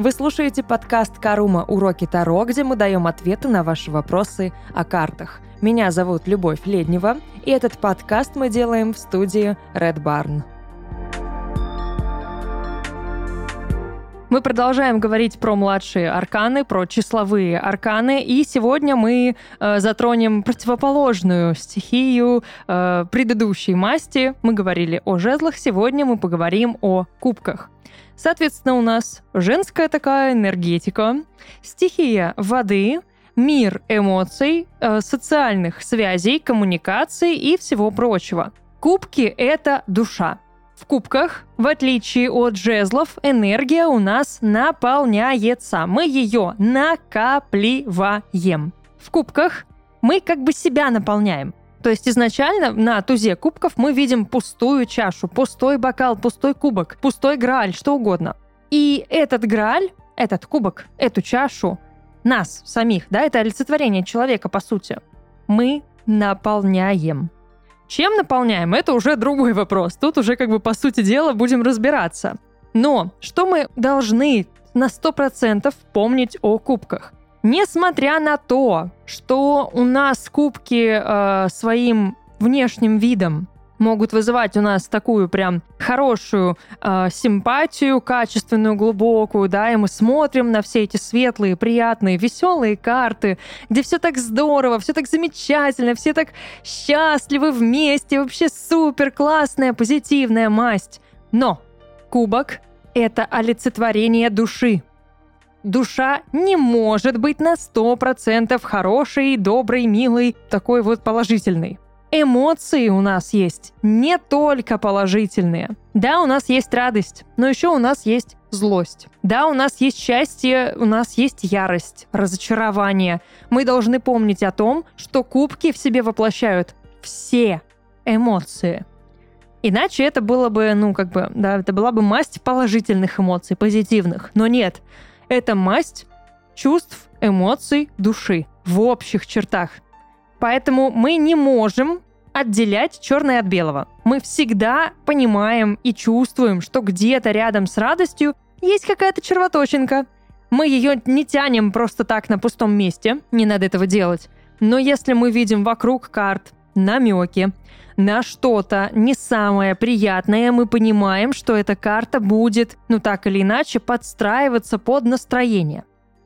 Вы слушаете подкаст «Карума. Уроки Таро», где мы даем ответы на ваши вопросы о картах. Меня зовут Любовь Леднева, и этот подкаст мы делаем в студии Red Barn. Мы продолжаем говорить про младшие арканы, про числовые арканы, и сегодня мы э, затронем противоположную стихию э, предыдущей масти. Мы говорили о жезлах, сегодня мы поговорим о кубках. Соответственно, у нас женская такая энергетика, стихия воды, мир эмоций, э, социальных связей, коммуникаций и всего прочего. Кубки — это душа. В кубках, в отличие от жезлов, энергия у нас наполняется. Мы ее накапливаем. В кубках мы как бы себя наполняем. То есть изначально на тузе кубков мы видим пустую чашу, пустой бокал, пустой кубок, пустой грааль, что угодно. И этот грааль, этот кубок, эту чашу, нас самих, да, это олицетворение человека, по сути, мы наполняем. Чем наполняем, это уже другой вопрос. Тут уже как бы по сути дела будем разбираться. Но что мы должны на 100% помнить о кубках? Несмотря на то, что у нас кубки э, своим внешним видом могут вызывать у нас такую прям хорошую э, симпатию, качественную, глубокую, да, и мы смотрим на все эти светлые, приятные, веселые карты, где все так здорово, все так замечательно, все так счастливы вместе, вообще супер классная, позитивная масть. Но кубок — это олицетворение души, душа не может быть на 100% хорошей, доброй, милой, такой вот положительной. Эмоции у нас есть не только положительные. Да, у нас есть радость, но еще у нас есть злость. Да, у нас есть счастье, у нас есть ярость, разочарование. Мы должны помнить о том, что кубки в себе воплощают все эмоции. Иначе это было бы, ну, как бы, да, это была бы масть положительных эмоций, позитивных. Но нет, это масть чувств, эмоций, души в общих чертах. Поэтому мы не можем отделять черное от белого. Мы всегда понимаем и чувствуем, что где-то рядом с радостью есть какая-то червоточинка. Мы ее не тянем просто так на пустом месте, не надо этого делать. Но если мы видим вокруг карт намеки на что-то не самое приятное, мы понимаем, что эта карта будет, ну так или иначе, подстраиваться под настроение.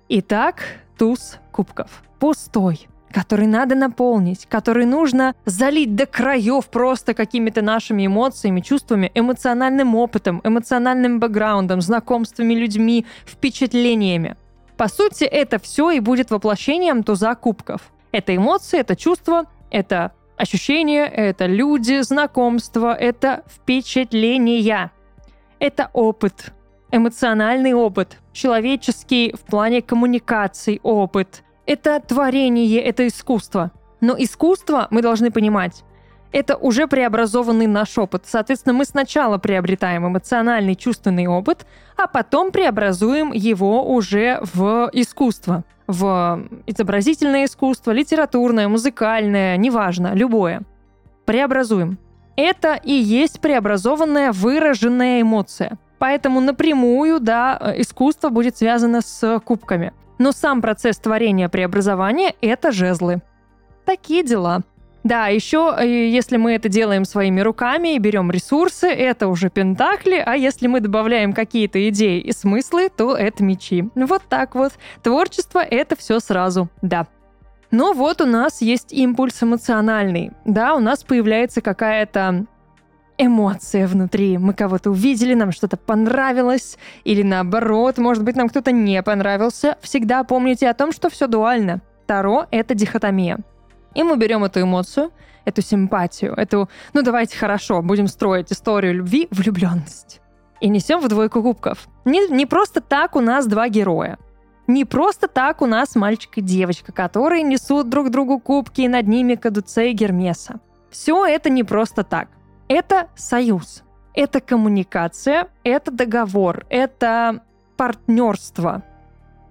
Итак, туз кубков. Пустой который надо наполнить, который нужно залить до краев просто какими-то нашими эмоциями, чувствами, эмоциональным опытом, эмоциональным бэкграундом, знакомствами, людьми, впечатлениями. По сути, это все и будет воплощением туза кубков. Это эмоции, это чувства, это ощущения, это люди, знакомства, это впечатления. Это опыт, эмоциональный опыт, человеческий в плане коммуникаций опыт, это творение, это искусство. Но искусство, мы должны понимать, это уже преобразованный наш опыт. Соответственно, мы сначала приобретаем эмоциональный, чувственный опыт, а потом преобразуем его уже в искусство. В изобразительное искусство, литературное, музыкальное, неважно, любое. Преобразуем. Это и есть преобразованная, выраженная эмоция. Поэтому напрямую, да, искусство будет связано с кубками. Но сам процесс творения преобразования — это жезлы. Такие дела. Да, еще э, если мы это делаем своими руками и берем ресурсы, это уже пентакли, а если мы добавляем какие-то идеи и смыслы, то это мечи. Вот так вот. Творчество — это все сразу, да. Но вот у нас есть импульс эмоциональный. Да, у нас появляется какая-то эмоция внутри. Мы кого-то увидели, нам что-то понравилось, или наоборот, может быть, нам кто-то не понравился. Всегда помните о том, что все дуально. Таро — это дихотомия. И мы берем эту эмоцию, эту симпатию, эту, ну давайте хорошо, будем строить историю любви, влюбленность. И несем в двойку кубков. Не, не просто так у нас два героя. Не просто так у нас мальчик и девочка, которые несут друг другу кубки, и над ними кадуцей Гермеса. Все это не просто так. Это союз, это коммуникация, это договор, это партнерство,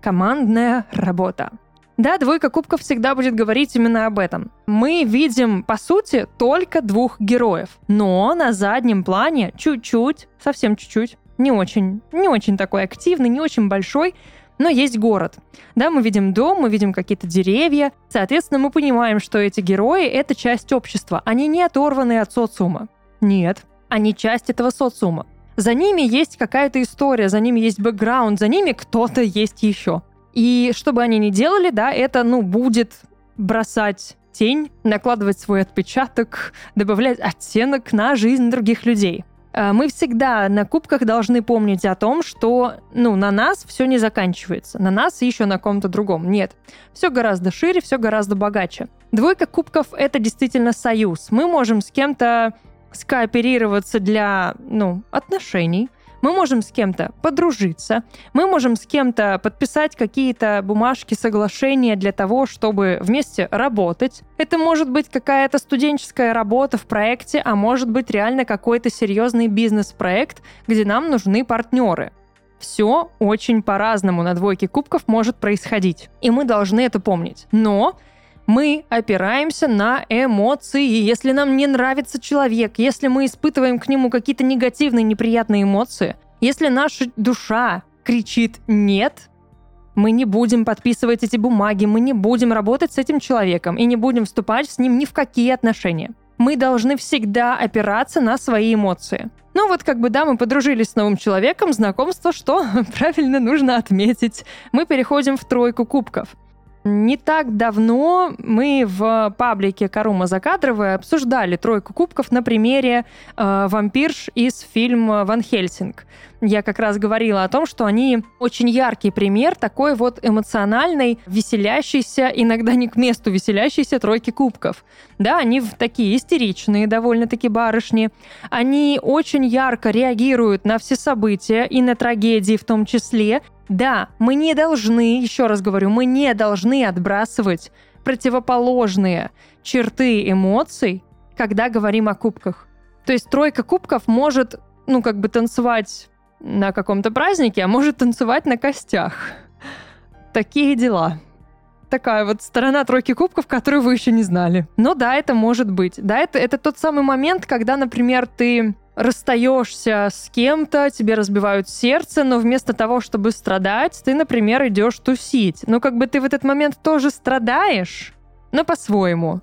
командная работа. Да, двойка кубков всегда будет говорить именно об этом. Мы видим, по сути, только двух героев. Но на заднем плане чуть-чуть, совсем чуть-чуть, не очень, не очень такой активный, не очень большой, но есть город. Да, мы видим дом, мы видим какие-то деревья. Соответственно, мы понимаем, что эти герои — это часть общества. Они не оторваны от социума. Нет, они часть этого социума. За ними есть какая-то история, за ними есть бэкграунд, за ними кто-то есть еще. И что бы они ни делали, да, это, ну, будет бросать тень, накладывать свой отпечаток, добавлять оттенок на жизнь других людей. Э, мы всегда на кубках должны помнить о том, что ну, на нас все не заканчивается, на нас и еще на ком-то другом. Нет, все гораздо шире, все гораздо богаче. Двойка кубков — это действительно союз. Мы можем с кем-то скооперироваться для ну, отношений — мы можем с кем-то подружиться, мы можем с кем-то подписать какие-то бумажки, соглашения для того, чтобы вместе работать. Это может быть какая-то студенческая работа в проекте, а может быть реально какой-то серьезный бизнес-проект, где нам нужны партнеры. Все очень по-разному на двойке кубков может происходить. И мы должны это помнить. Но мы опираемся на эмоции. Если нам не нравится человек, если мы испытываем к нему какие-то негативные, неприятные эмоции, если наша душа кричит «нет», мы не будем подписывать эти бумаги, мы не будем работать с этим человеком и не будем вступать с ним ни в какие отношения. Мы должны всегда опираться на свои эмоции. Ну вот как бы да, мы подружились с новым человеком, знакомство, что правильно нужно отметить. Мы переходим в тройку кубков. Не так давно мы в паблике Карума Закадровая обсуждали тройку кубков на примере э, вампирш из фильма «Ван Хельсинг». Я как раз говорила о том, что они очень яркий пример такой вот эмоциональной, веселящейся, иногда не к месту веселящейся тройки кубков. Да, они такие истеричные довольно-таки барышни. Они очень ярко реагируют на все события и на трагедии в том числе, да, мы не должны, еще раз говорю, мы не должны отбрасывать противоположные черты эмоций, когда говорим о кубках. То есть тройка кубков может, ну, как бы танцевать на каком-то празднике, а может танцевать на костях. Такие дела. Такая вот сторона тройки кубков, которую вы еще не знали. Но да, это может быть. Да, это, это тот самый момент, когда, например, ты расстаешься с кем-то, тебе разбивают сердце, но вместо того, чтобы страдать, ты, например, идешь тусить. Ну, как бы ты в этот момент тоже страдаешь, но по-своему.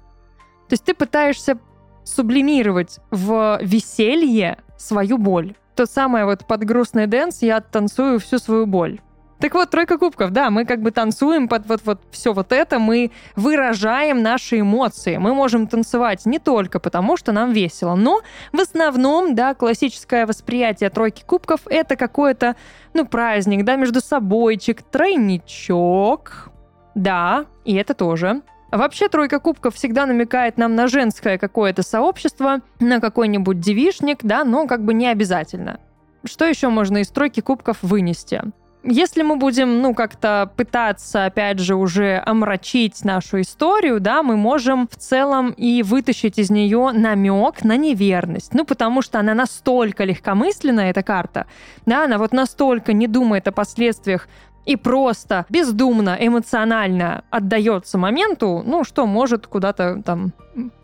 То есть ты пытаешься сублимировать в веселье свою боль. То самое вот под грустный dance я танцую всю свою боль. Так вот, тройка кубков, да, мы как бы танцуем под вот, вот все вот это, мы выражаем наши эмоции. Мы можем танцевать не только потому, что нам весело, но в основном, да, классическое восприятие тройки кубков — это какой-то, ну, праздник, да, междусобойчик, тройничок, да, и это тоже. Вообще тройка кубков всегда намекает нам на женское какое-то сообщество, на какой-нибудь девишник, да, но как бы не обязательно. Что еще можно из тройки кубков вынести? Если мы будем, ну, как-то пытаться, опять же, уже омрачить нашу историю, да, мы можем в целом и вытащить из нее намек на неверность. Ну, потому что она настолько легкомысленная, эта карта, да, она вот настолько не думает о последствиях и просто бездумно, эмоционально отдается моменту, ну, что может куда-то там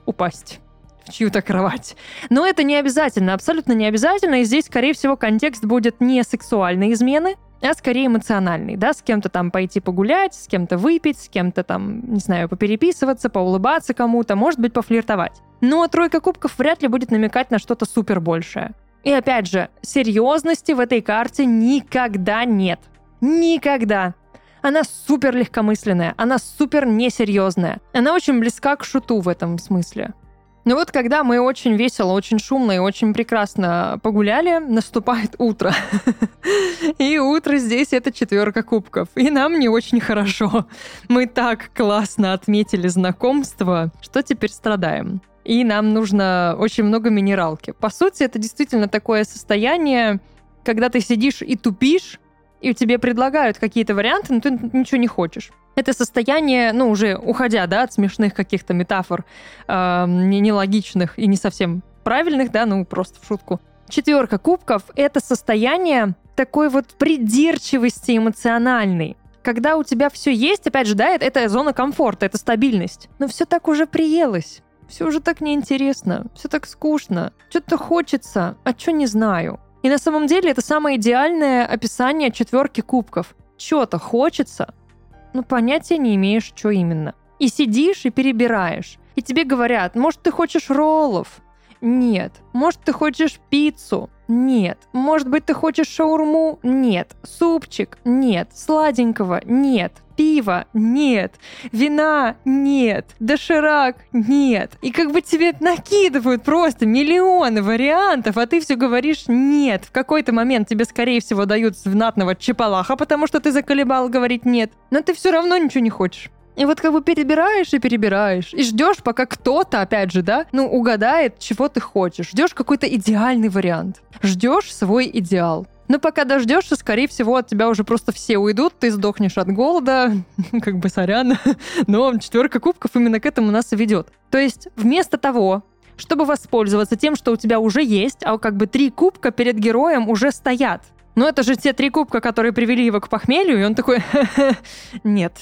упасть в чью-то кровать. Но это не обязательно, абсолютно не обязательно, и здесь, скорее всего, контекст будет не сексуальной измены, а скорее эмоциональный, да, с кем-то там пойти погулять, с кем-то выпить, с кем-то там, не знаю, попереписываться, поулыбаться кому-то, может быть, пофлиртовать. Но тройка кубков вряд ли будет намекать на что-то супер большее. И опять же, серьезности в этой карте никогда нет. Никогда. Она супер легкомысленная, она супер несерьезная. Она очень близка к шуту в этом смысле. Но вот когда мы очень весело, очень шумно и очень прекрасно погуляли, наступает утро. И утро здесь это четверка кубков. И нам не очень хорошо. Мы так классно отметили знакомство, что теперь страдаем и нам нужно очень много минералки. По сути, это действительно такое состояние, когда ты сидишь и тупишь, и тебе предлагают какие-то варианты, но ты ничего не хочешь. Это состояние, ну, уже уходя, да, от смешных каких-то метафор, э, нелогичных и не совсем правильных, да, ну, просто в шутку. Четверка кубков — это состояние такой вот придирчивости эмоциональной. Когда у тебя все есть, опять же, да, это, зона комфорта, это стабильность. Но все так уже приелось. Все уже так неинтересно, все так скучно. Что-то хочется, а что не знаю. И на самом деле это самое идеальное описание четверки кубков. Чего-то хочется, но понятия не имеешь, что именно. И сидишь и перебираешь. И тебе говорят, может, ты хочешь роллов? Нет. Может, ты хочешь пиццу? Нет. Может быть, ты хочешь шаурму? Нет. Супчик? Нет. Сладенького? Нет. Пива? Нет. Вина? Нет. Доширак? Нет. И как бы тебе накидывают просто миллионы вариантов, а ты все говоришь нет. В какой-то момент тебе, скорее всего, дают знатного чепалаха, потому что ты заколебал говорить нет. Но ты все равно ничего не хочешь. И вот как бы перебираешь и перебираешь, и ждешь, пока кто-то, опять же, да, ну, угадает, чего ты хочешь. Ждешь какой-то идеальный вариант. Ждешь свой идеал. Но пока дождешься, скорее всего, от тебя уже просто все уйдут, ты сдохнешь от голода, как бы сорян. Но четверка кубков именно к этому нас и ведет. То есть вместо того, чтобы воспользоваться тем, что у тебя уже есть, а как бы три кубка перед героем уже стоят. Но это же те три кубка, которые привели его к похмелью, и он такой, нет,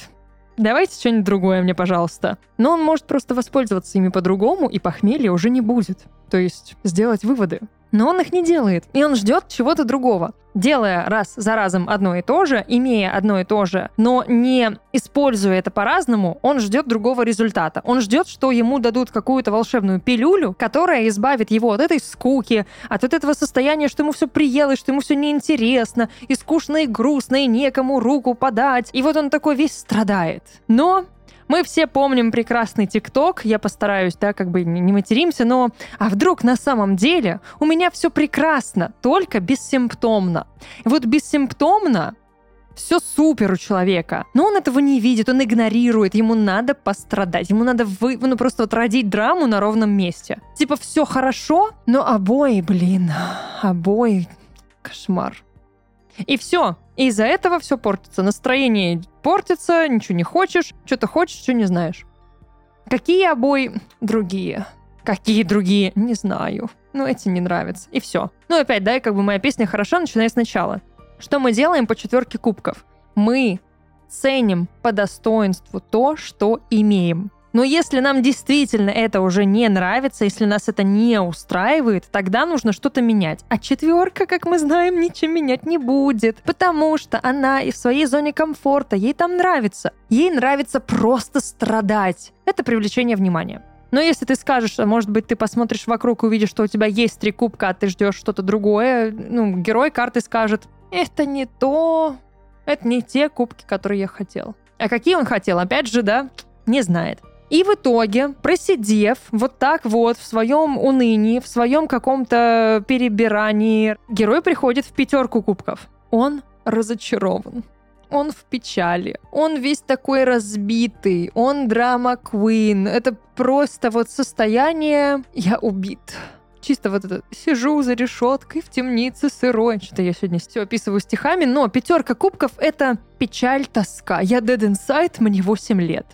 Давайте что-нибудь другое мне, пожалуйста. Но он может просто воспользоваться ими по-другому, и похмелья уже не будет. То есть сделать выводы. Но он их не делает, и он ждет чего-то другого. Делая раз за разом одно и то же, имея одно и то же, но не используя это по-разному, он ждет другого результата. Он ждет, что ему дадут какую-то волшебную пилюлю, которая избавит его от этой скуки, от вот этого состояния, что ему все приелось, что ему все неинтересно, и скучно, и грустно, и некому руку подать. И вот он такой весь страдает. Но мы все помним прекрасный ТикТок, я постараюсь, да, как бы не материмся, но а вдруг на самом деле у меня все прекрасно, только бессимптомно. И вот бессимптомно все супер у человека. Но он этого не видит, он игнорирует, ему надо пострадать, ему надо вы, ну, просто вот родить драму на ровном месте. Типа все хорошо, но обои, блин, обои, кошмар. И все. из-за этого все портится. Настроение портится, ничего не хочешь, что-то хочешь, что не знаешь. Какие обои? Другие. Какие другие? Не знаю. Ну, эти не нравятся. И все. Ну, опять, да, и как бы моя песня хороша, начиная сначала. Что мы делаем по четверке кубков? Мы ценим по достоинству то, что имеем. Но если нам действительно это уже не нравится, если нас это не устраивает, тогда нужно что-то менять. А четверка, как мы знаем, ничем менять не будет, потому что она и в своей зоне комфорта, ей там нравится. Ей нравится просто страдать. Это привлечение внимания. Но если ты скажешь, а может быть, ты посмотришь вокруг и увидишь, что у тебя есть три кубка, а ты ждешь что-то другое, ну, герой карты скажет, это не то, это не те кубки, которые я хотел. А какие он хотел, опять же, да, не знает. И в итоге, просидев вот так вот в своем унынии, в своем каком-то перебирании, герой приходит в пятерку кубков. Он разочарован. Он в печали. Он весь такой разбитый. Он драма Квин. Это просто вот состояние «я убит». Чисто вот это сижу за решеткой в темнице сырой. Что-то я сегодня все описываю стихами, но пятерка кубков — это печаль, тоска. Я dead inside, мне 8 лет.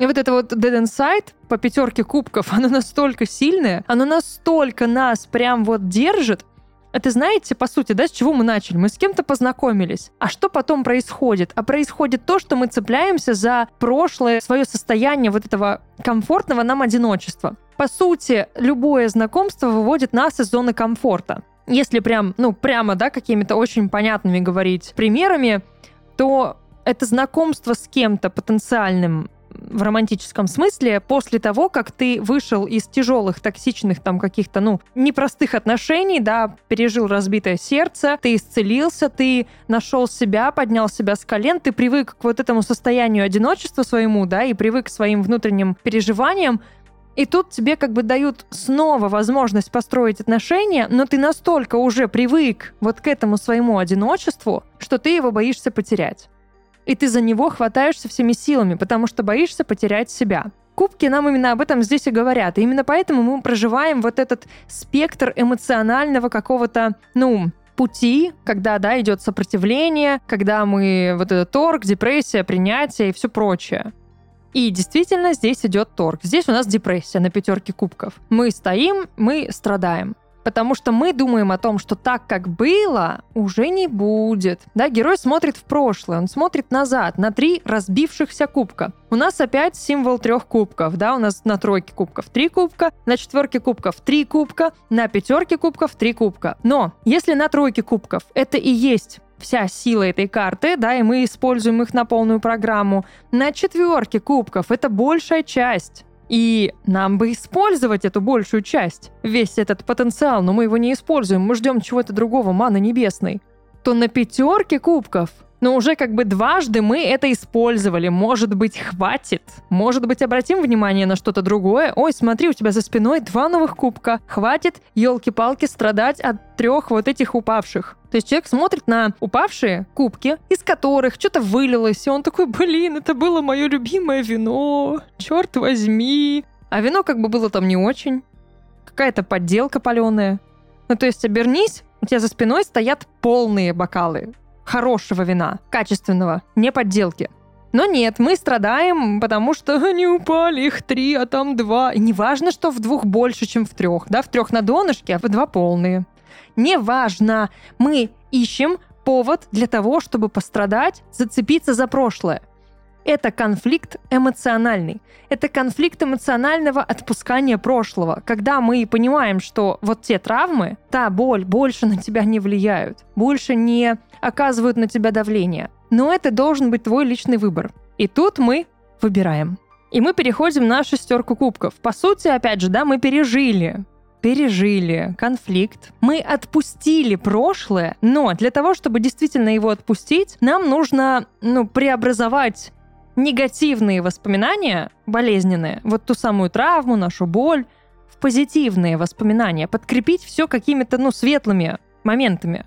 И вот это вот Dead Inside по пятерке кубков, оно настолько сильное, оно настолько нас прям вот держит, это знаете, по сути, да, с чего мы начали? Мы с кем-то познакомились. А что потом происходит? А происходит то, что мы цепляемся за прошлое, свое состояние вот этого комфортного нам одиночества. По сути, любое знакомство выводит нас из зоны комфорта. Если прям, ну, прямо, да, какими-то очень понятными говорить примерами, то это знакомство с кем-то потенциальным в романтическом смысле после того, как ты вышел из тяжелых, токсичных там каких-то, ну, непростых отношений, да, пережил разбитое сердце, ты исцелился, ты нашел себя, поднял себя с колен, ты привык к вот этому состоянию одиночества своему, да, и привык к своим внутренним переживаниям, и тут тебе как бы дают снова возможность построить отношения, но ты настолько уже привык вот к этому своему одиночеству, что ты его боишься потерять и ты за него хватаешься всеми силами, потому что боишься потерять себя. Кубки нам именно об этом здесь и говорят. И именно поэтому мы проживаем вот этот спектр эмоционального какого-то, ну, пути, когда, да, идет сопротивление, когда мы вот этот торг, депрессия, принятие и все прочее. И действительно здесь идет торг. Здесь у нас депрессия на пятерке кубков. Мы стоим, мы страдаем. Потому что мы думаем о том, что так, как было, уже не будет. Да, герой смотрит в прошлое, он смотрит назад, на три разбившихся кубка. У нас опять символ трех кубков, да, у нас на тройке кубков три кубка, на четверке кубков три кубка, на пятерке кубков три кубка. Но если на тройке кубков это и есть вся сила этой карты, да, и мы используем их на полную программу, на четверке кубков это большая часть и нам бы использовать эту большую часть, весь этот потенциал, но мы его не используем, мы ждем чего-то другого, маны небесной. То на пятерке кубков но уже как бы дважды мы это использовали. Может быть, хватит? Может быть, обратим внимание на что-то другое? Ой, смотри, у тебя за спиной два новых кубка. Хватит, елки-палки, страдать от трех вот этих упавших. То есть человек смотрит на упавшие кубки, из которых что-то вылилось, и он такой, блин, это было мое любимое вино, черт возьми. А вино как бы было там не очень. Какая-то подделка паленая. Ну, то есть обернись, у тебя за спиной стоят полные бокалы хорошего вина, качественного, не подделки. Но нет, мы страдаем, потому что они упали, их три, а там два. И неважно, что в двух больше, чем в трех. Да, в трех на донышке, а в два полные. Неважно. Мы ищем повод для того, чтобы пострадать, зацепиться за прошлое. Это конфликт эмоциональный. Это конфликт эмоционального отпускания прошлого, когда мы понимаем, что вот те травмы, та боль больше на тебя не влияют, больше не оказывают на тебя давление. Но это должен быть твой личный выбор. И тут мы выбираем. И мы переходим на шестерку кубков. По сути, опять же, да, мы пережили пережили конфликт, мы отпустили прошлое, но для того, чтобы действительно его отпустить, нам нужно ну, преобразовать негативные воспоминания, болезненные, вот ту самую травму, нашу боль, в позитивные воспоминания, подкрепить все какими-то, ну, светлыми моментами.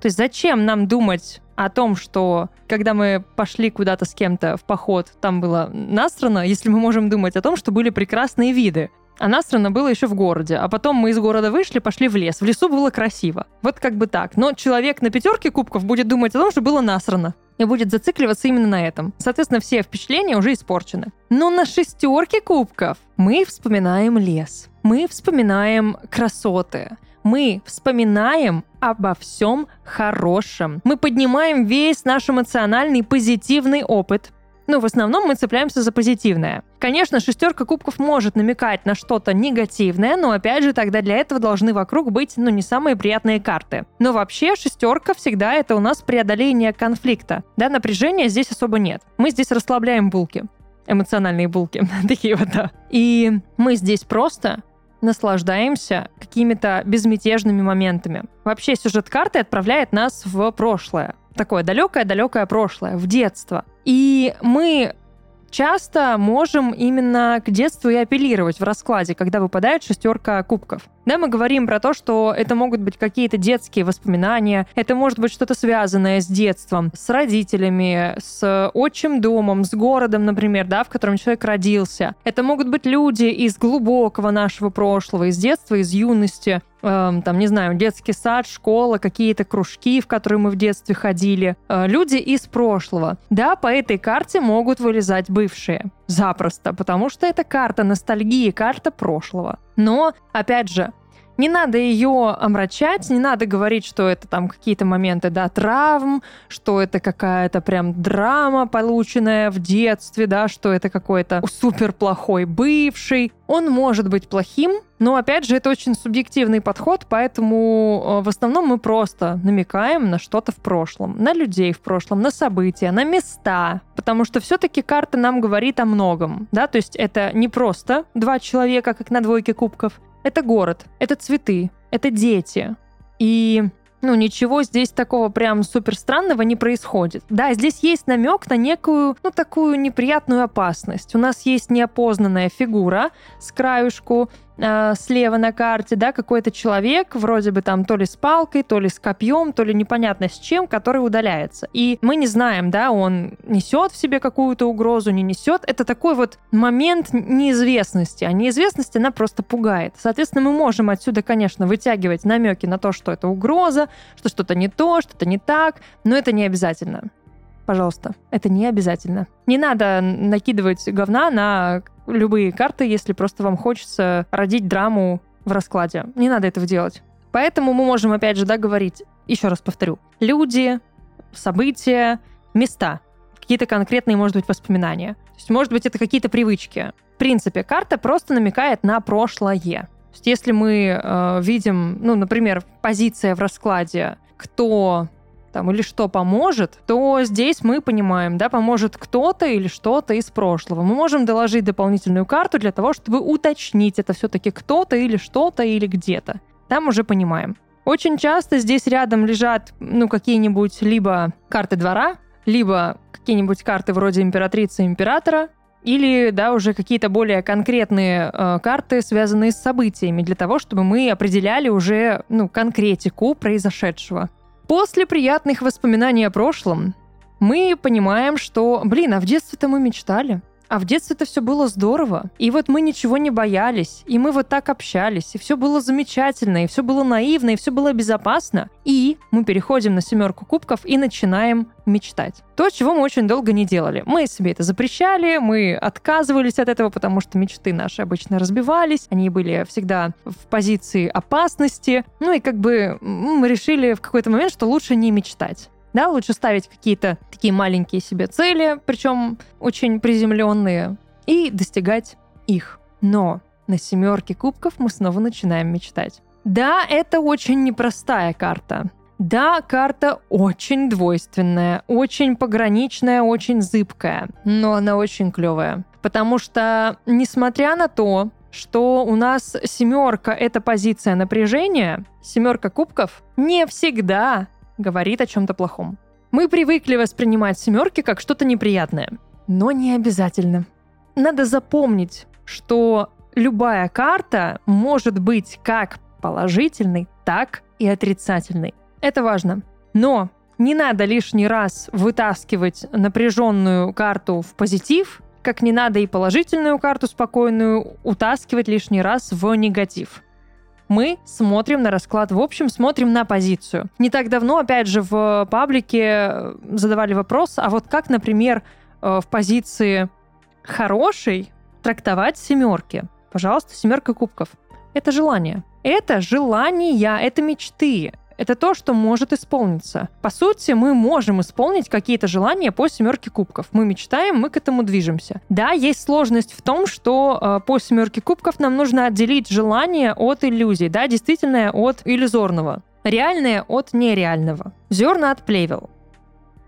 То есть зачем нам думать о том, что когда мы пошли куда-то с кем-то в поход, там было насрано, если мы можем думать о том, что были прекрасные виды. А насрано было еще в городе. А потом мы из города вышли, пошли в лес. В лесу было красиво. Вот как бы так. Но человек на пятерке кубков будет думать о том, что было насрано и будет зацикливаться именно на этом. Соответственно, все впечатления уже испорчены. Но на шестерке кубков мы вспоминаем лес, мы вспоминаем красоты, мы вспоминаем обо всем хорошем. Мы поднимаем весь наш эмоциональный позитивный опыт, ну, в основном мы цепляемся за позитивное. Конечно, шестерка кубков может намекать на что-то негативное, но опять же тогда для этого должны вокруг быть, ну, не самые приятные карты. Но вообще шестерка всегда это у нас преодоление конфликта. Да, напряжения здесь особо нет. Мы здесь расслабляем булки. Эмоциональные булки. Такие вот, да. И мы здесь просто наслаждаемся какими-то безмятежными моментами. Вообще сюжет карты отправляет нас в прошлое. Такое далекое-далекое прошлое, в детство. И мы часто можем именно к детству и апеллировать в раскладе, когда выпадает шестерка кубков. Да, мы говорим про то, что это могут быть какие-то детские воспоминания, это может быть что-то связанное с детством, с родителями, с отчим домом, с городом, например, да, в котором человек родился. Это могут быть люди из глубокого нашего прошлого, из детства, из юности, эм, там, не знаю, детский сад, школа, какие-то кружки, в которые мы в детстве ходили. Э, люди из прошлого. Да, по этой карте могут вылезать бывшие. Запросто, потому что это карта ностальгии, карта прошлого. Но, опять же, не надо ее омрачать, не надо говорить, что это там какие-то моменты, да, травм, что это какая-то прям драма, полученная в детстве, да, что это какой-то супер плохой бывший. Он может быть плохим, но, опять же, это очень субъективный подход, поэтому э, в основном мы просто намекаем на что-то в прошлом, на людей в прошлом, на события, на места, потому что все-таки карта нам говорит о многом, да, то есть это не просто два человека, как на двойке кубков, это город, это цветы, это дети. И ну, ничего здесь такого прям супер странного не происходит. Да, здесь есть намек на некую, ну, такую неприятную опасность. У нас есть неопознанная фигура с краюшку, э, слева на карте, да, какой-то человек, вроде бы там то ли с палкой, то ли с копьем, то ли непонятно с чем, который удаляется. И мы не знаем, да, он несет в себе какую-то угрозу, не несет. Это такой вот момент неизвестности. А неизвестность, она просто пугает. Соответственно, мы можем отсюда, конечно, вытягивать намеки на то, что это угроза, что что-то не то, что-то не так, но это не обязательно пожалуйста. Это не обязательно. Не надо накидывать говна на любые карты, если просто вам хочется родить драму в раскладе. Не надо этого делать. Поэтому мы можем, опять же, да, говорить, еще раз повторю, люди, события, места, какие-то конкретные, может быть, воспоминания. То есть, может быть, это какие-то привычки. В принципе, карта просто намекает на прошлое. То есть, если мы э, видим, ну, например, позиция в раскладе, кто там, или что поможет, то здесь мы понимаем, да, поможет кто-то или что-то из прошлого. Мы можем доложить дополнительную карту для того, чтобы уточнить, это все-таки кто-то или что-то или где-то. Там уже понимаем. Очень часто здесь рядом лежат, ну, какие-нибудь либо карты двора, либо какие-нибудь карты вроде императрицы императора, или, да, уже какие-то более конкретные э, карты, связанные с событиями, для того, чтобы мы определяли уже, ну, конкретику произошедшего. После приятных воспоминаний о прошлом мы понимаем, что, блин, а в детстве-то мы мечтали. А в детстве это все было здорово. И вот мы ничего не боялись, и мы вот так общались, и все было замечательно, и все было наивно, и все было безопасно. И мы переходим на семерку кубков и начинаем мечтать. То, чего мы очень долго не делали. Мы себе это запрещали, мы отказывались от этого, потому что мечты наши обычно разбивались, они были всегда в позиции опасности. Ну и как бы мы решили в какой-то момент, что лучше не мечтать. Да, лучше ставить какие-то такие маленькие себе цели, причем очень приземленные, и достигать их. Но на семерке кубков мы снова начинаем мечтать. Да, это очень непростая карта. Да, карта очень двойственная, очень пограничная, очень зыбкая, но она очень клевая. Потому что, несмотря на то, что у нас семерка это позиция напряжения, семерка кубков не всегда говорит о чем-то плохом. Мы привыкли воспринимать семерки как что-то неприятное, но не обязательно. Надо запомнить, что любая карта может быть как положительной, так и отрицательной. Это важно. Но не надо лишний раз вытаскивать напряженную карту в позитив, как не надо и положительную карту спокойную утаскивать лишний раз в негатив мы смотрим на расклад в общем, смотрим на позицию. Не так давно, опять же, в паблике э, задавали вопрос, а вот как, например, э, в позиции хорошей трактовать семерки? Пожалуйста, семерка кубков. Это желание. Это желания, это мечты это то, что может исполниться. По сути, мы можем исполнить какие-то желания по семерке кубков. Мы мечтаем, мы к этому движемся. Да, есть сложность в том, что э, по семерке кубков нам нужно отделить желание от иллюзий, да, действительное от иллюзорного, реальное от нереального, зерна от плевел.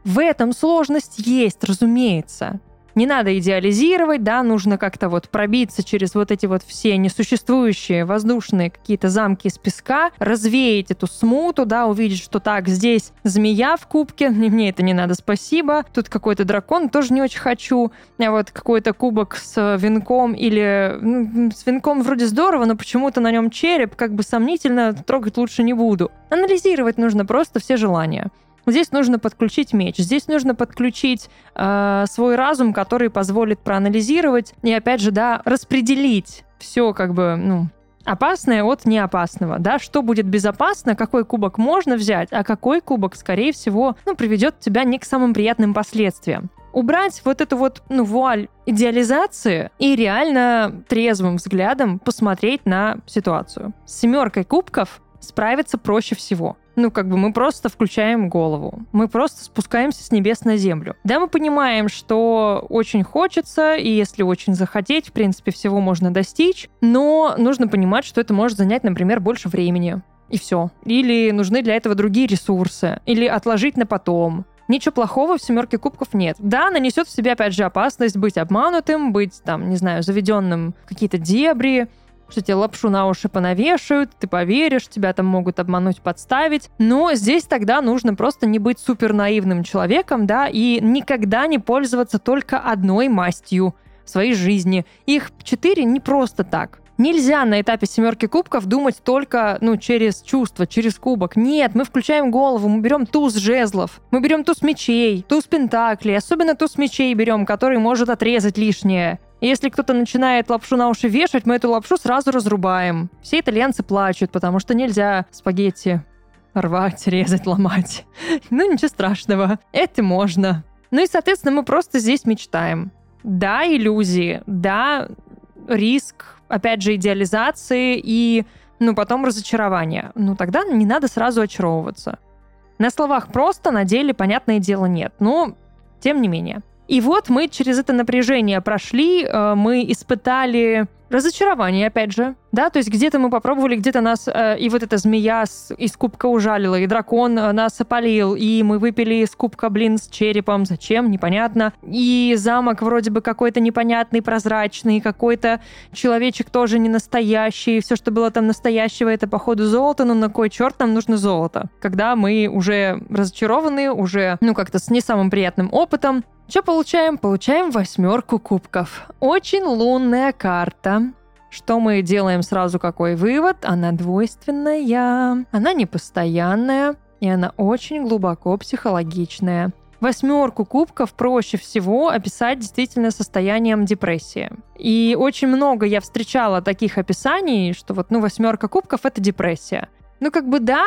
В этом сложность есть, разумеется не надо идеализировать, да, нужно как-то вот пробиться через вот эти вот все несуществующие воздушные какие-то замки из песка, развеять эту смуту, да, увидеть, что так, здесь змея в кубке, мне это не надо, спасибо, тут какой-то дракон, тоже не очень хочу, а вот какой-то кубок с венком или с венком вроде здорово, но почему-то на нем череп, как бы сомнительно, трогать лучше не буду. Анализировать нужно просто все желания. Здесь нужно подключить меч, здесь нужно подключить э, свой разум, который позволит проанализировать и, опять же, да, распределить все как бы, ну, опасное от неопасного, да, что будет безопасно, какой кубок можно взять, а какой кубок, скорее всего, ну, приведет тебя не к самым приятным последствиям. Убрать вот эту вот, ну, вуаль идеализации и реально трезвым взглядом посмотреть на ситуацию. С семеркой кубков справиться проще всего ну, как бы мы просто включаем голову. Мы просто спускаемся с небес на землю. Да, мы понимаем, что очень хочется, и если очень захотеть, в принципе, всего можно достичь, но нужно понимать, что это может занять, например, больше времени. И все. Или нужны для этого другие ресурсы. Или отложить на потом. Ничего плохого в семерке кубков нет. Да, нанесет в себе, опять же, опасность быть обманутым, быть, там, не знаю, заведенным в какие-то дебри, что тебе лапшу на уши понавешают, ты поверишь, тебя там могут обмануть, подставить. Но здесь тогда нужно просто не быть супер наивным человеком, да, и никогда не пользоваться только одной мастью в своей жизни. Их четыре не просто так. Нельзя на этапе семерки кубков думать только ну, через чувства, через кубок. Нет, мы включаем голову, мы берем туз жезлов, мы берем туз мечей, туз пентаклей, особенно туз мечей берем, который может отрезать лишнее. Если кто-то начинает лапшу на уши вешать, мы эту лапшу сразу разрубаем. Все итальянцы плачут, потому что нельзя спагетти рвать, резать, ломать. Ну, ничего страшного. Это можно. Ну и, соответственно, мы просто здесь мечтаем. Да, иллюзии, да, риск, опять же, идеализации и ну потом разочарование. Ну тогда не надо сразу очаровываться. На словах просто, на деле, понятное дело, нет. Но тем не менее. И вот мы через это напряжение прошли, э, мы испытали разочарование, опять же, да, то есть где-то мы попробовали, где-то нас э, и вот эта змея с, из кубка ужалила, и дракон э, нас опалил, и мы выпили из кубка блин с черепом, зачем, непонятно, и замок вроде бы какой-то непонятный, прозрачный, какой-то человечек тоже не настоящий, все, что было там настоящего, это походу золото, но на кой черт нам нужно золото, когда мы уже разочарованы, уже, ну, как-то с не самым приятным опытом, что получаем? Получаем восьмерку кубков. Очень лунная карта. Что мы делаем сразу какой вывод? Она двойственная, она непостоянная, и она очень глубоко психологичная. Восьмерку кубков проще всего описать действительно состоянием депрессии. И очень много я встречала таких описаний, что вот, ну, восьмерка кубков это депрессия. Ну, как бы да,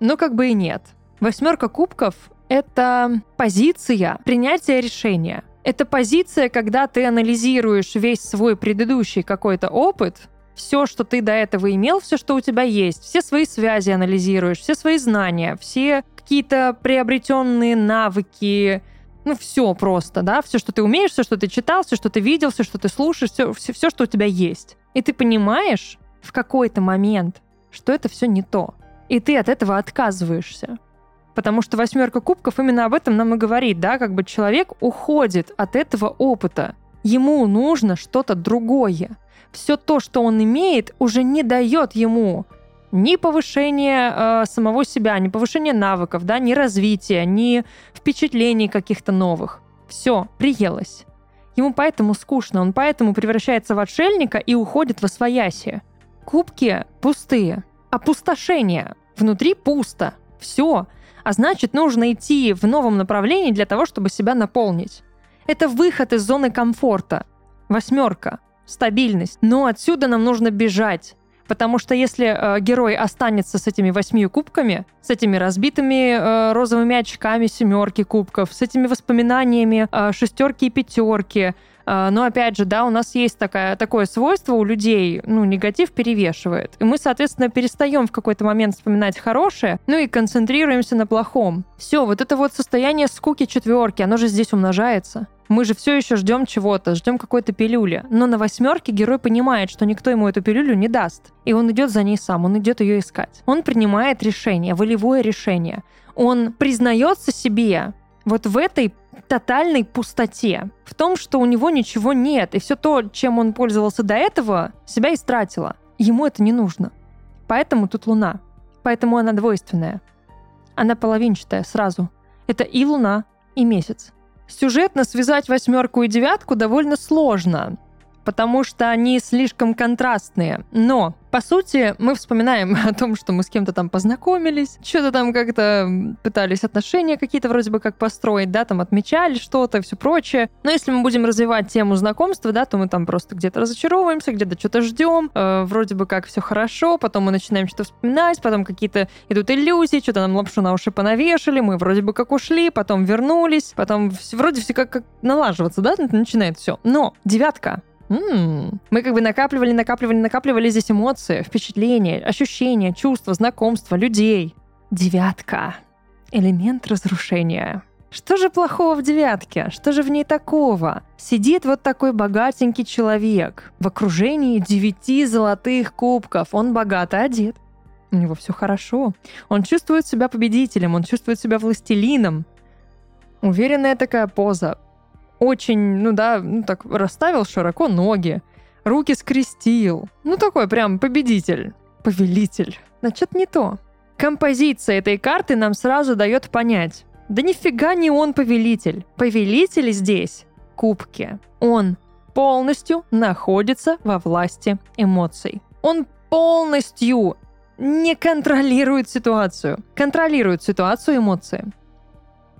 но как бы и нет. Восьмерка кубков это позиция принятия решения. Это позиция, когда ты анализируешь весь свой предыдущий какой-то опыт, все, что ты до этого имел, все, что у тебя есть, все свои связи анализируешь, все свои знания, все какие-то приобретенные навыки, ну, все просто, да, все, что ты умеешь, все, что ты читал, все, что ты видел, все, что ты слушаешь, все, все, все что у тебя есть. И ты понимаешь в какой-то момент, что это все не то. И ты от этого отказываешься. Потому что восьмерка кубков именно об этом нам и говорит, да, как бы человек уходит от этого опыта. Ему нужно что-то другое. Все то, что он имеет, уже не дает ему ни повышения э, самого себя, ни повышения навыков, да, ни развития, ни впечатлений каких-то новых. Все, приелось. Ему поэтому скучно, он поэтому превращается в отшельника и уходит во свояси. Кубки пустые. Опустошение. Внутри пусто. Все а значит, нужно идти в новом направлении для того, чтобы себя наполнить. Это выход из зоны комфорта. Восьмерка. Стабильность. Но отсюда нам нужно бежать. Потому что если э, герой останется с этими восьми кубками, с этими разбитыми э, розовыми очками семерки кубков, с этими воспоминаниями э, шестерки и пятерки, но опять же, да, у нас есть такая, такое свойство у людей, ну, негатив перевешивает. И мы, соответственно, перестаем в какой-то момент вспоминать хорошее, ну и концентрируемся на плохом. Все, вот это вот состояние скуки четверки, оно же здесь умножается. Мы же все еще ждем чего-то, ждем какой-то пилюли. Но на восьмерке герой понимает, что никто ему эту пилюлю не даст. И он идет за ней сам, он идет ее искать. Он принимает решение, волевое решение. Он признается себе вот в этой тотальной пустоте, в том, что у него ничего нет, и все то, чем он пользовался до этого, себя истратило. Ему это не нужно. Поэтому тут Луна. Поэтому она двойственная. Она половинчатая сразу. Это и Луна, и месяц. Сюжетно связать восьмерку и девятку довольно сложно потому что они слишком контрастные. Но, по сути, мы вспоминаем о том, что мы с кем-то там познакомились, что-то там как-то пытались отношения какие-то вроде бы как построить, да, там отмечали что-то и все прочее. Но если мы будем развивать тему знакомства, да, то мы там просто где-то разочаровываемся, где-то что-то ждем, э, вроде бы как все хорошо, потом мы начинаем что-то вспоминать, потом какие-то идут иллюзии, что-то нам лапшу на уши понавешали, мы вроде бы как ушли, потом вернулись, потом вроде все как, как налаживаться, да, начинает все. Но девятка М-м. Мы как бы накапливали, накапливали, накапливали здесь эмоции, впечатления, ощущения, чувства, знакомства, людей. Девятка. Элемент разрушения. Что же плохого в девятке? Что же в ней такого? Сидит вот такой богатенький человек в окружении девяти золотых кубков. Он богато одет. У него все хорошо. Он чувствует себя победителем, он чувствует себя властелином. Уверенная такая поза, очень, ну да, ну так расставил широко ноги, руки скрестил. Ну такой прям победитель, повелитель. Значит, не то. Композиция этой карты нам сразу дает понять. Да нифига не он повелитель. Повелитель здесь — кубки. Он полностью находится во власти эмоций. Он полностью не контролирует ситуацию. Контролирует ситуацию эмоции.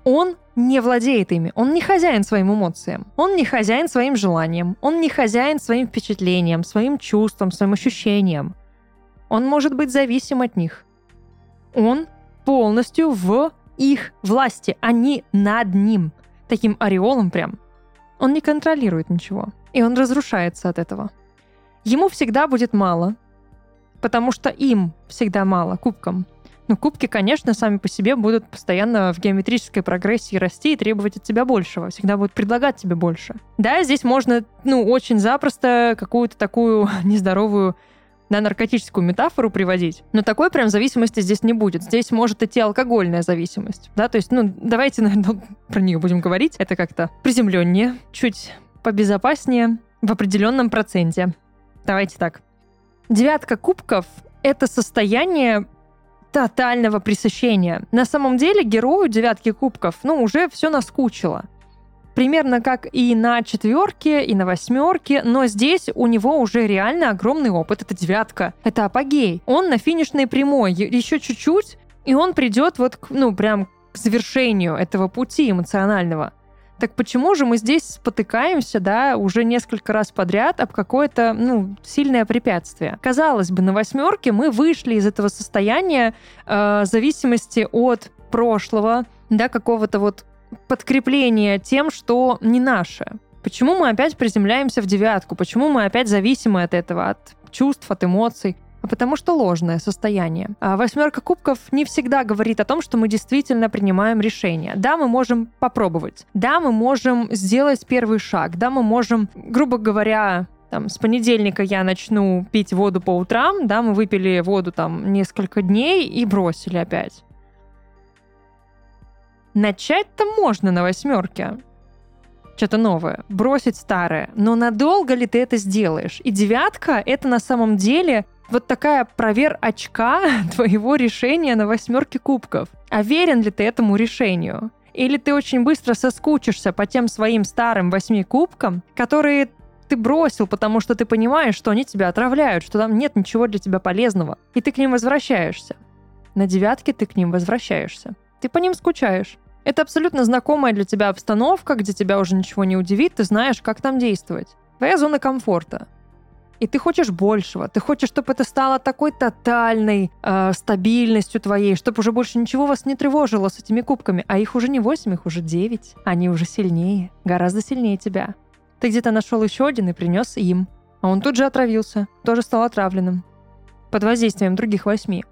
Он не владеет ими. Он не хозяин своим эмоциям. Он не хозяин своим желаниям. Он не хозяин своим впечатлениям, своим чувствам, своим ощущениям. Он может быть зависим от них. Он полностью в их власти. Они над ним. Таким ореолом прям. Он не контролирует ничего. И он разрушается от этого. Ему всегда будет мало. потому что им всегда мало, кубкам. Но кубки, конечно, сами по себе будут постоянно в геометрической прогрессии расти и требовать от тебя большего. Всегда будут предлагать тебе больше. Да, здесь можно, ну, очень запросто какую-то такую нездоровую на наркотическую метафору приводить, но такой прям зависимости здесь не будет. Здесь может идти алкогольная зависимость, да, то есть, ну, давайте, наверное, про нее будем говорить. Это как-то приземленнее, чуть побезопаснее в определенном проценте. Давайте так. Девятка кубков — это состояние тотального пресыщения. На самом деле герою девятки кубков, ну, уже все наскучило. Примерно как и на четверке, и на восьмерке, но здесь у него уже реально огромный опыт. Это девятка, это апогей. Он на финишной прямой, еще чуть-чуть, и он придет вот, к, ну, прям к завершению этого пути эмоционального. Так почему же мы здесь спотыкаемся, да, уже несколько раз подряд об какое-то, ну, сильное препятствие? Казалось бы, на восьмерке мы вышли из этого состояния э, зависимости от прошлого, да, какого-то вот подкрепления тем, что не наше. Почему мы опять приземляемся в девятку? Почему мы опять зависимы от этого, от чувств, от эмоций? А потому что ложное состояние. А восьмерка кубков не всегда говорит о том, что мы действительно принимаем решение. Да, мы можем попробовать. Да, мы можем сделать первый шаг. Да, мы можем, грубо говоря, там, с понедельника я начну пить воду по утрам, да, мы выпили воду там несколько дней и бросили опять. Начать-то можно на восьмерке. Что-то новое. Бросить старое. Но надолго ли ты это сделаешь? И девятка — это на самом деле вот такая провер очка твоего решения на восьмерке кубков. А верен ли ты этому решению? Или ты очень быстро соскучишься по тем своим старым восьми кубкам, которые ты бросил, потому что ты понимаешь, что они тебя отравляют, что там нет ничего для тебя полезного, и ты к ним возвращаешься. На девятке ты к ним возвращаешься. Ты по ним скучаешь. Это абсолютно знакомая для тебя обстановка, где тебя уже ничего не удивит, ты знаешь, как там действовать. Твоя зона комфорта. И ты хочешь большего. Ты хочешь, чтобы это стало такой тотальной э, стабильностью твоей, чтобы уже больше ничего вас не тревожило с этими кубками. А их уже не 8, их уже 9. Они уже сильнее, гораздо сильнее тебя. Ты где-то нашел еще один и принес им. А он тут же отравился, тоже стал отравленным. Под воздействием других восьми.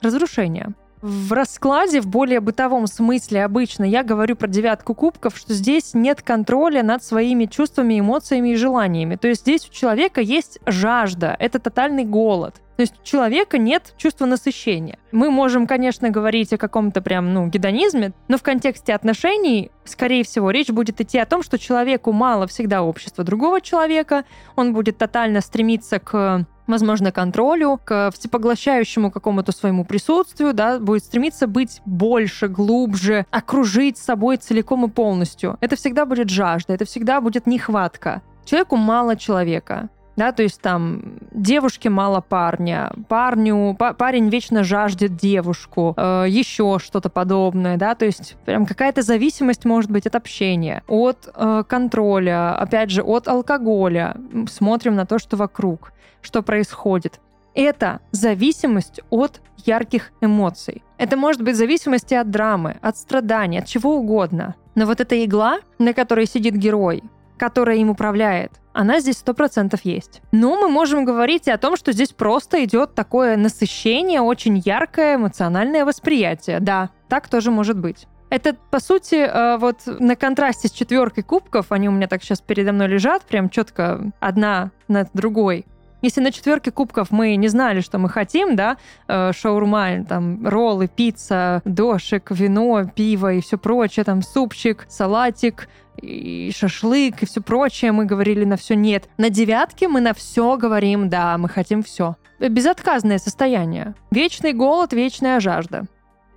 Разрушение. В раскладе, в более бытовом смысле обычно, я говорю про девятку кубков, что здесь нет контроля над своими чувствами, эмоциями и желаниями. То есть здесь у человека есть жажда, это тотальный голод. То есть у человека нет чувства насыщения. Мы можем, конечно, говорить о каком-то прям, ну, гедонизме, но в контексте отношений, скорее всего, речь будет идти о том, что человеку мало всегда общества другого человека, он будет тотально стремиться к возможно, контролю, к всепоглощающему какому-то своему присутствию, да, будет стремиться быть больше, глубже, окружить собой целиком и полностью. Это всегда будет жажда, это всегда будет нехватка. Человеку мало человека. Да, то есть там девушке мало парня, парню, па парень вечно жаждет девушку, э, еще что-то подобное, да, то есть прям какая-то зависимость может быть от общения, от э, контроля, опять же, от алкоголя. Смотрим на то, что вокруг что происходит. Это зависимость от ярких эмоций. Это может быть зависимость от драмы, от страдания, от чего угодно. Но вот эта игла, на которой сидит герой, которая им управляет, она здесь сто процентов есть. Но мы можем говорить и о том, что здесь просто идет такое насыщение, очень яркое эмоциональное восприятие. Да, так тоже может быть. Это, по сути, э, вот на контрасте с четверкой кубков, они у меня так сейчас передо мной лежат, прям четко одна над другой. Если на четверке кубков мы не знали, что мы хотим, да, э, шаурма, там, роллы, пицца, дошик, вино, пиво и все прочее, там, супчик, салатик, и шашлык и все прочее, мы говорили на все нет. На девятке мы на все говорим да, мы хотим все. Безотказное состояние. Вечный голод, вечная жажда.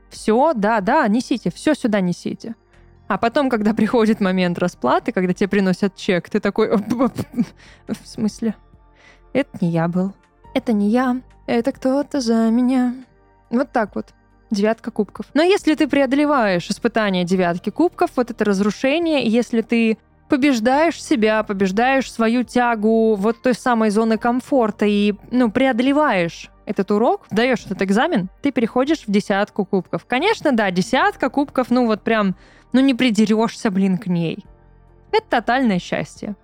Все, да, да, несите, все сюда несите. А потом, когда приходит момент расплаты, когда тебе приносят чек, ты такой... В смысле? Это не я был. Это не я. Это кто-то за меня. Вот так вот. Девятка кубков. Но если ты преодолеваешь испытание девятки кубков, вот это разрушение, если ты побеждаешь себя, побеждаешь свою тягу вот той самой зоны комфорта и, ну, преодолеваешь этот урок, даешь этот экзамен, ты переходишь в десятку кубков. Конечно, да, десятка кубков, ну вот прям, ну не придерешься, блин, к ней. Это тотальное счастье.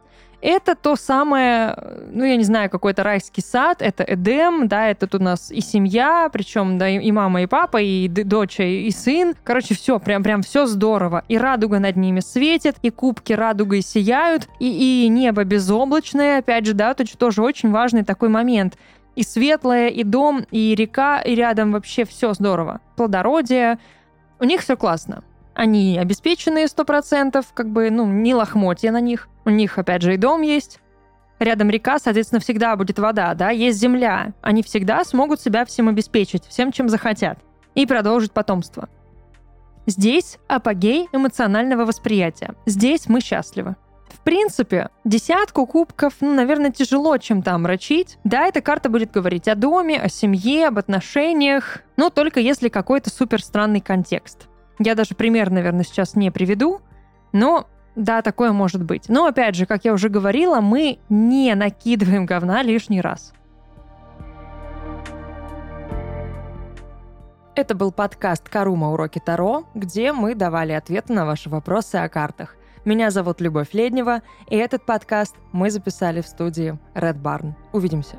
Это то самое, ну, я не знаю, какой-то райский сад, это Эдем, да, это тут у нас и семья, причем, да, и мама, и папа, и дочь, и сын. Короче, все, прям, прям все здорово. И радуга над ними светит, и кубки радугой сияют, и, и небо безоблачное, опять же, да, тут тоже очень важный такой момент. И светлое, и дом, и река, и рядом вообще все здорово. Плодородие. У них все классно. Они обеспеченные сто процентов, как бы, ну, не лохмотья на них. У них, опять же, и дом есть. Рядом река, соответственно, всегда будет вода, да, есть земля. Они всегда смогут себя всем обеспечить, всем, чем захотят. И продолжить потомство. Здесь апогей эмоционального восприятия. Здесь мы счастливы. В принципе, десятку кубков, ну, наверное, тяжело чем-то омрачить. Да, эта карта будет говорить о доме, о семье, об отношениях, но только если какой-то супер странный контекст. Я даже пример, наверное, сейчас не приведу, но да, такое может быть. Но опять же, как я уже говорила, мы не накидываем говна лишний раз. Это был подкаст «Карума. Уроки Таро», где мы давали ответы на ваши вопросы о картах. Меня зовут Любовь Леднева, и этот подкаст мы записали в студии Red Barn. Увидимся.